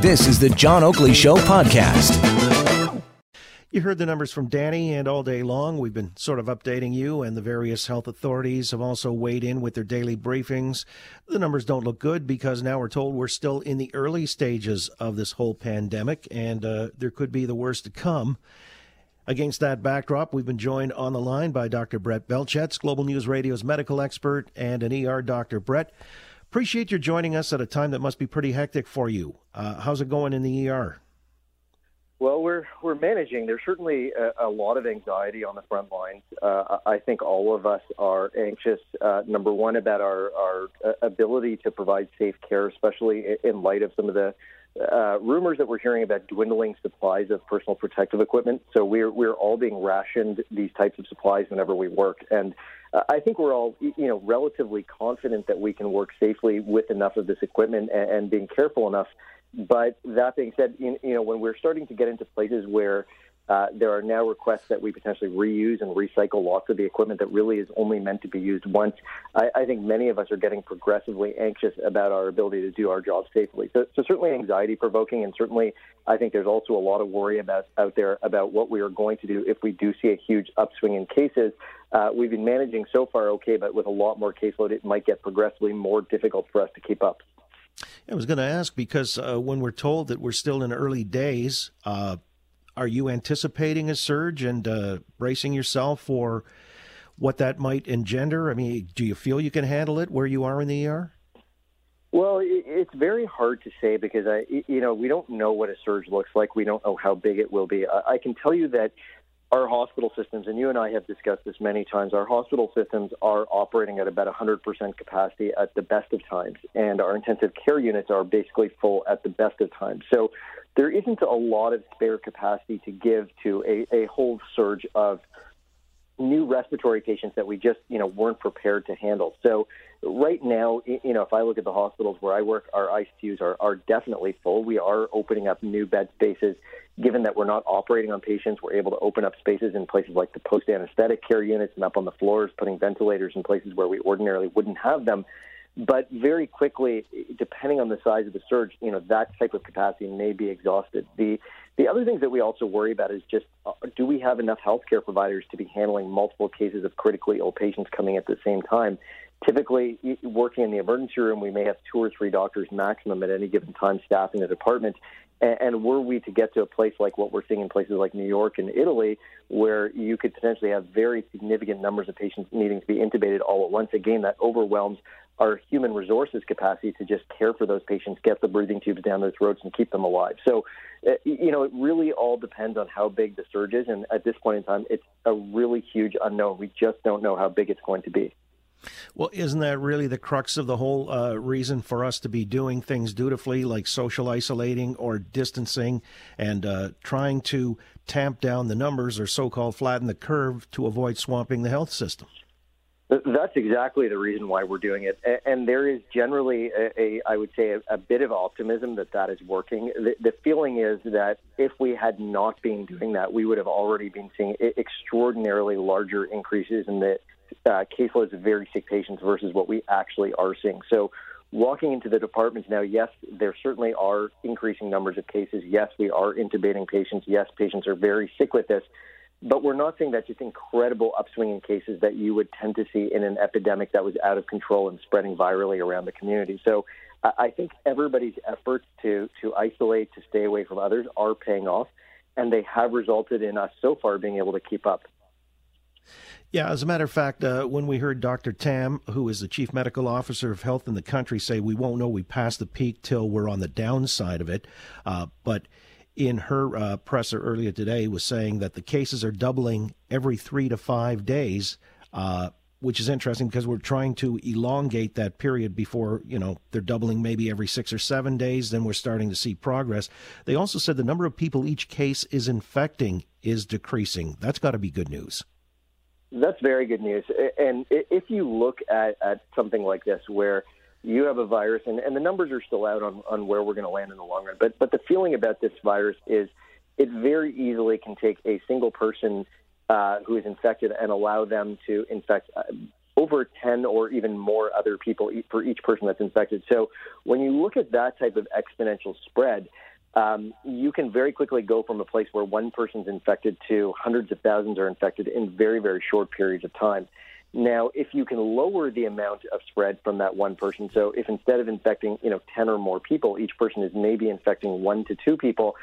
This is the John Oakley Show podcast. You heard the numbers from Danny, and all day long we've been sort of updating you, and the various health authorities have also weighed in with their daily briefings. The numbers don't look good because now we're told we're still in the early stages of this whole pandemic, and uh, there could be the worst to come. Against that backdrop, we've been joined on the line by Dr. Brett Belchetz, Global News Radio's medical expert and an ER doctor. Brett, appreciate your joining us at a time that must be pretty hectic for you. Uh, how's it going in the ER? Well, we're we're managing. There's certainly a, a lot of anxiety on the front lines. Uh, I think all of us are anxious. Uh, number one, about our our uh, ability to provide safe care, especially in light of some of the uh, rumors that we're hearing about dwindling supplies of personal protective equipment. So we're we're all being rationed these types of supplies whenever we work, and I think we're all you know relatively confident that we can work safely with enough of this equipment and, and being careful enough. But that being said, you, you know when we're starting to get into places where uh, there are now requests that we potentially reuse and recycle lots of the equipment that really is only meant to be used once. I, I think many of us are getting progressively anxious about our ability to do our job safely. So, so certainly anxiety provoking, and certainly I think there's also a lot of worry about out there about what we are going to do if we do see a huge upswing in cases. Uh, we've been managing so far okay, but with a lot more caseload, it might get progressively more difficult for us to keep up. I was going to ask because uh, when we're told that we're still in early days, uh, are you anticipating a surge and uh, bracing yourself for what that might engender? I mean, do you feel you can handle it where you are in the ER? Well, it's very hard to say because I, you know, we don't know what a surge looks like. We don't know how big it will be. I can tell you that our hospital systems, and you and I have discussed this many times, our hospital systems are operating at about 100% capacity at the best of times, and our intensive care units are basically full at the best of times. So there isn't a lot of spare capacity to give to a, a whole surge of new respiratory patients that we just you know weren't prepared to handle. So right now, you know, if I look at the hospitals where I work, our ICUs are, are definitely full. We are opening up new bed spaces. Given that we're not operating on patients, we're able to open up spaces in places like the post anesthetic care units and up on the floors, putting ventilators in places where we ordinarily wouldn't have them. But very quickly, depending on the size of the surge, you know that type of capacity may be exhausted. The the other things that we also worry about is just uh, do we have enough healthcare providers to be handling multiple cases of critically ill patients coming at the same time? Typically, working in the emergency room, we may have two or three doctors maximum at any given time staffing the department. And, were we to get to a place like what we're seeing in places like New York and Italy, where you could potentially have very significant numbers of patients needing to be intubated all at once, again, that overwhelms our human resources capacity to just care for those patients, get the breathing tubes down their throats, and keep them alive. So, uh, you know, it really all depends on how big the surge is. And at this point in time, it's a really huge unknown. We just don't know how big it's going to be. Well, isn't that really the crux of the whole uh, reason for us to be doing things dutifully, like social isolating or distancing, and uh, trying to tamp down the numbers or so called flatten the curve to avoid swamping the health system? That's exactly the reason why we're doing it, and there is generally a, a I would say, a, a, bit of optimism that that is working. The, the, feeling is that if we had not been doing that, we would have already been seeing extraordinarily larger increases in the uh, caseloads of very sick patients versus what we actually are seeing. So, walking into the departments now, yes, there certainly are increasing numbers of cases. Yes, we are intubating patients. Yes, patients are very sick with this. But we're not seeing that just incredible upswing in cases that you would tend to see in an epidemic that was out of control and spreading virally around the community. So I think everybody's efforts to, to isolate, to stay away from others are paying off, and they have resulted in us so far being able to keep up. Yeah, as a matter of fact, uh, when we heard Dr. Tam, who is the chief medical officer of health in the country, say we won't know we passed the peak till we're on the downside of it, uh, but in her uh, presser earlier today was saying that the cases are doubling every three to five days, uh, which is interesting because we're trying to elongate that period before, you know, they're doubling maybe every six or seven days. Then we're starting to see progress. They also said the number of people each case is infecting is decreasing. That's got to be good news. That's very good news. And if you look at, at something like this, where you have a virus, and, and the numbers are still out on, on where we're going to land in the long run. But but the feeling about this virus is it very easily can take a single person uh, who is infected and allow them to infect uh, over 10 or even more other people for each person that's infected. So when you look at that type of exponential spread, um, you can very quickly go from a place where one person's infected to hundreds of thousands are infected in very, very short periods of time. Now, if you can lower the amount of spread from that one person, so if instead of infecting, you know, 10 or more people, each person is maybe infecting one to two people,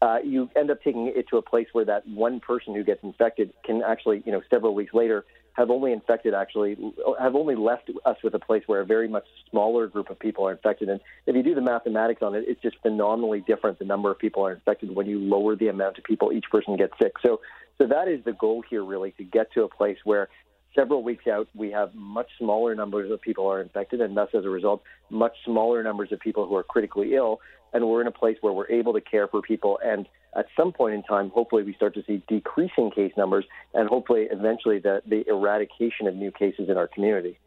uh, you end up taking it to a place where that one person who gets infected can actually, you know, several weeks later have only infected actually have only left us with a place where a very much smaller group of people are infected. And if you do the mathematics on it, it's just phenomenally different. The number of people are infected when you lower the amount of people each person gets sick. So, so that is the goal here, really, to get to a place where several weeks out, we have much smaller numbers of people are infected, and thus, as a result, much smaller numbers of people who are critically ill. And we're in a place where we're able to care for people. And at some point in time, hopefully, we start to see decreasing case numbers, and hopefully, eventually, the, the eradication of new cases in our community.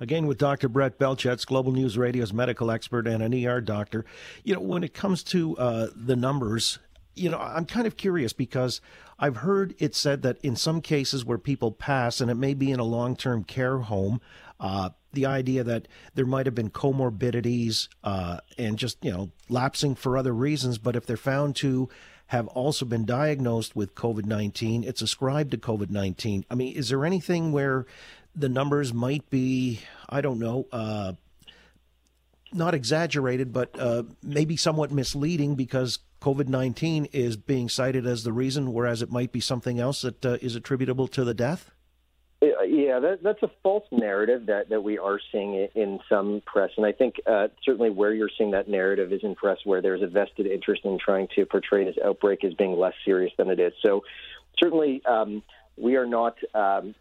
Again, with Dr. Brett Belchetz, Global News Radio's medical expert and an ER doctor. You know, when it comes to uh, the numbers, you know, I'm kind of curious because I've heard it said that in some cases where people pass, and it may be in a long term care home, uh, the idea that there might have been comorbidities uh, and just, you know, lapsing for other reasons, but if they're found to have also been diagnosed with COVID 19, it's ascribed to COVID 19. I mean, is there anything where the numbers might be, I don't know, uh, not exaggerated, but uh, maybe somewhat misleading because COVID 19 is being cited as the reason, whereas it might be something else that uh, is attributable to the death? Yeah, that, that's a false narrative that, that we are seeing in some press. And I think uh, certainly where you're seeing that narrative is in press where there's a vested interest in trying to portray this outbreak as being less serious than it is. So certainly um, we are not um,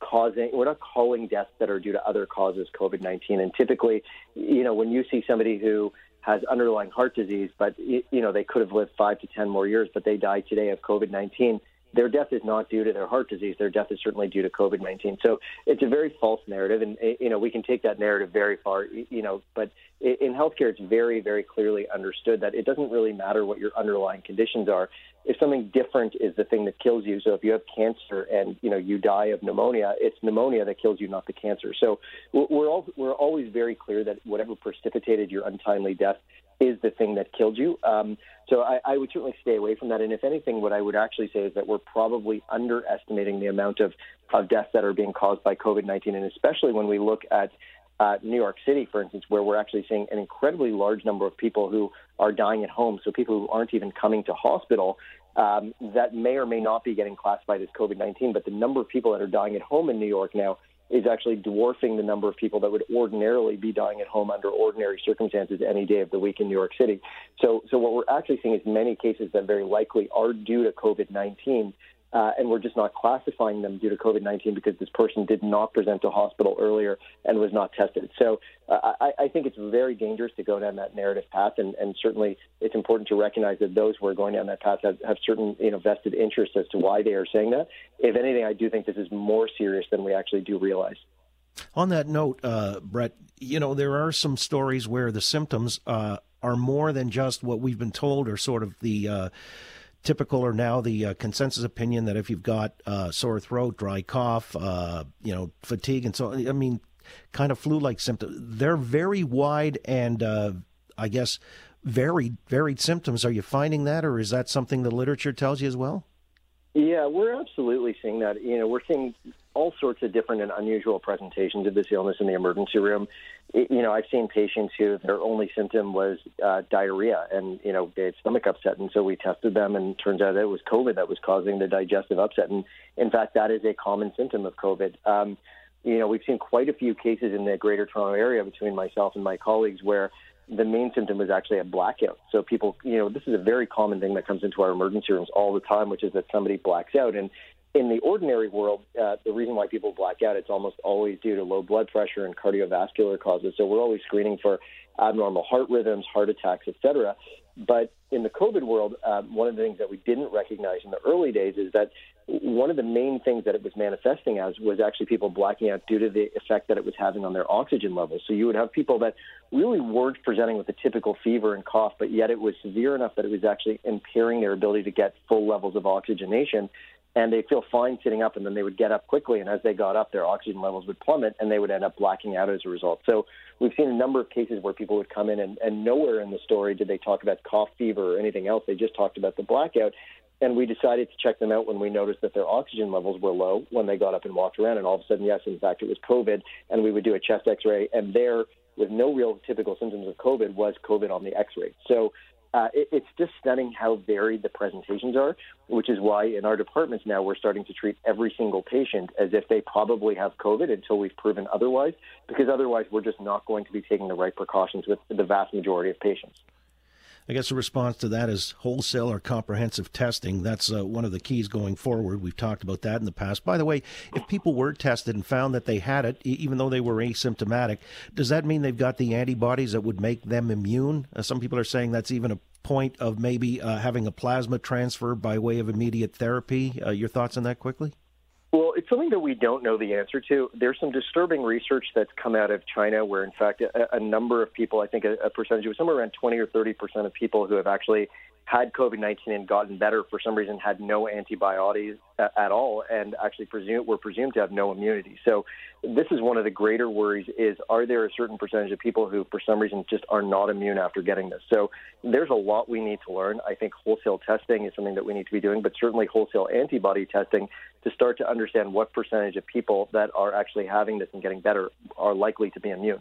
causing we're not calling deaths that are due to other causes COVID nineteen. And typically, you know, when you see somebody who has underlying heart disease, but you know they could have lived five to ten more years, but they died today of COVID nineteen. Their death is not due to their heart disease. Their death is certainly due to COVID nineteen. So it's a very false narrative, and eh, you know we can take that narrative very far. You know, but in healthcare, it's very, very clearly understood that it doesn't really matter what your underlying conditions are. If something different is the thing that kills you, so if you have cancer and you know you die of pneumonia, it's pneumonia that kills you, not the cancer. So we're all, we're always very clear that whatever precipitated your untimely death is the thing that killed you. Um, so I, I would certainly stay away from that. And if anything, what I would actually say is that we're probably underestimating the amount of, of deaths that are being caused by COVID 19, and especially when we look at uh, New York City, for instance, where we're actually seeing an incredibly large number of people who are dying at home. So people who aren't even coming to hospital um, that may or may not be getting classified as COVID 19. But the number of people that are dying at home in New York now is actually dwarfing the number of people that would ordinarily be dying at home under ordinary circumstances any day of the week in New York City. So, so what we're actually seeing is many cases that very likely are due to COVID 19 uh, and we're just not classifying them due to COVID 19 because this person did not present to hospital earlier and was not tested. So uh, I, I, think it's very dangerous to go down that narrative path, and, and, certainly it's important to recognize that those who are going down that path have, have certain you know, vested interests as to why they are saying that. If anything, I do think this is more serious than we actually do realize. On that note, uh, Brett, you know, there are some stories where the symptoms uh, are more than just what we've been told or sort of the uh, typical or now the uh, consensus opinion that if you've got uh, sore throat, dry cough, uh, you know, fatigue, and so I mean, kind of flu-like symptoms. They're very wide and uh, I guess varied varied symptoms. Are you finding that, or is that something the literature tells you as well? Yeah, we're absolutely seeing that. You know, we're seeing all sorts of different and unusual presentations of this illness in the emergency room. You know, I've seen patients who their only symptom was uh, diarrhea, and you know they had stomach upset, and so we tested them, and turns out that it was COVID that was causing the digestive upset. And in fact, that is a common symptom of COVID. Um, you know, we've seen quite a few cases in the Greater Toronto area between myself and my colleagues where the main symptom was actually a blackout. So people, you know, this is a very common thing that comes into our emergency rooms all the time, which is that somebody blacks out. And in the ordinary world, uh, the reason why people black out, it's almost always due to low blood pressure and cardiovascular causes. So we're always screening for abnormal heart rhythms, heart attacks, etc. But in the COVID world, um, one of the things that we didn't recognize in the early days is that one of the main things that it was manifesting as was actually people blacking out due to the effect that it was having on their oxygen levels. So you would have people that really weren't presenting with a typical fever and cough, but yet it was severe enough that it was actually impairing their ability to get full levels of oxygenation. And they feel fine sitting up, and then they would get up quickly, and as they got up, their oxygen levels would plummet, and they would end up blacking out as a result. So we've seen a number of cases where people would come in, and, and nowhere in the story did they talk about cough fever or anything else. They just talked about the blackout. And we decided to check them out when we noticed that their oxygen levels were low when they got up and walked around. And all of a sudden, yes, in fact, it was COVID. And we would do a chest x ray, and there, with no real typical symptoms of COVID, was COVID on the x ray. So uh, it, it's just stunning how varied the presentations are, which is why in our departments now we're starting to treat every single patient as if they probably have COVID until we've proven otherwise, because otherwise we're just not going to be taking the right precautions with the vast majority of patients. I guess the response to that is wholesale or comprehensive testing. That's uh, one of the keys going forward. We've talked about that in the past. By the way, if people were tested and found that they had it, even though they were asymptomatic, does that mean they've got the antibodies that would make them immune? Uh, some people are saying that's even a point of maybe uh, having a plasma transfer by way of immediate therapy. Uh, your thoughts on that quickly? Well, it's something that we don't know the answer to. There's some disturbing research that's come out of China where, in fact, a, a number of people, I think a, a percentage, was somewhere around 20 or 30 percent of people who have actually had COVID 19 and gotten better for some reason had no antibodies at all and actually presume, were presumed to have no immunity. So, this is one of the greater worries is are there a certain percentage of people who, for some reason, just are not immune after getting this? So, there's a lot we need to learn. I think wholesale testing is something that we need to be doing, but certainly wholesale antibody testing to start to understand what percentage of people that are actually having this and getting better are likely to be immune.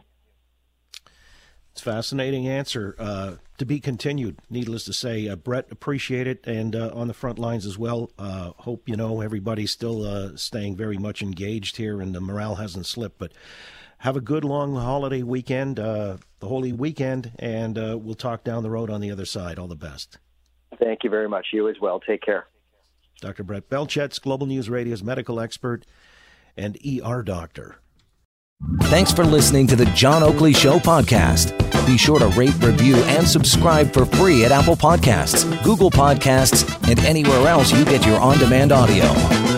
It's fascinating answer. Uh, to be continued, needless to say. Uh, Brett, appreciate it. And uh, on the front lines as well, uh, hope you know everybody's still uh, staying very much engaged here and the morale hasn't slipped. But have a good long holiday weekend, uh, the holy weekend, and we'll talk down the road on the other side. All the best. Thank you very much. You as well. Take care. Dr. Brett Belchetz, Global News Radio's medical expert and ER doctor. Thanks for listening to the John Oakley Show podcast. Be sure to rate, review, and subscribe for free at Apple Podcasts, Google Podcasts, and anywhere else you get your on demand audio.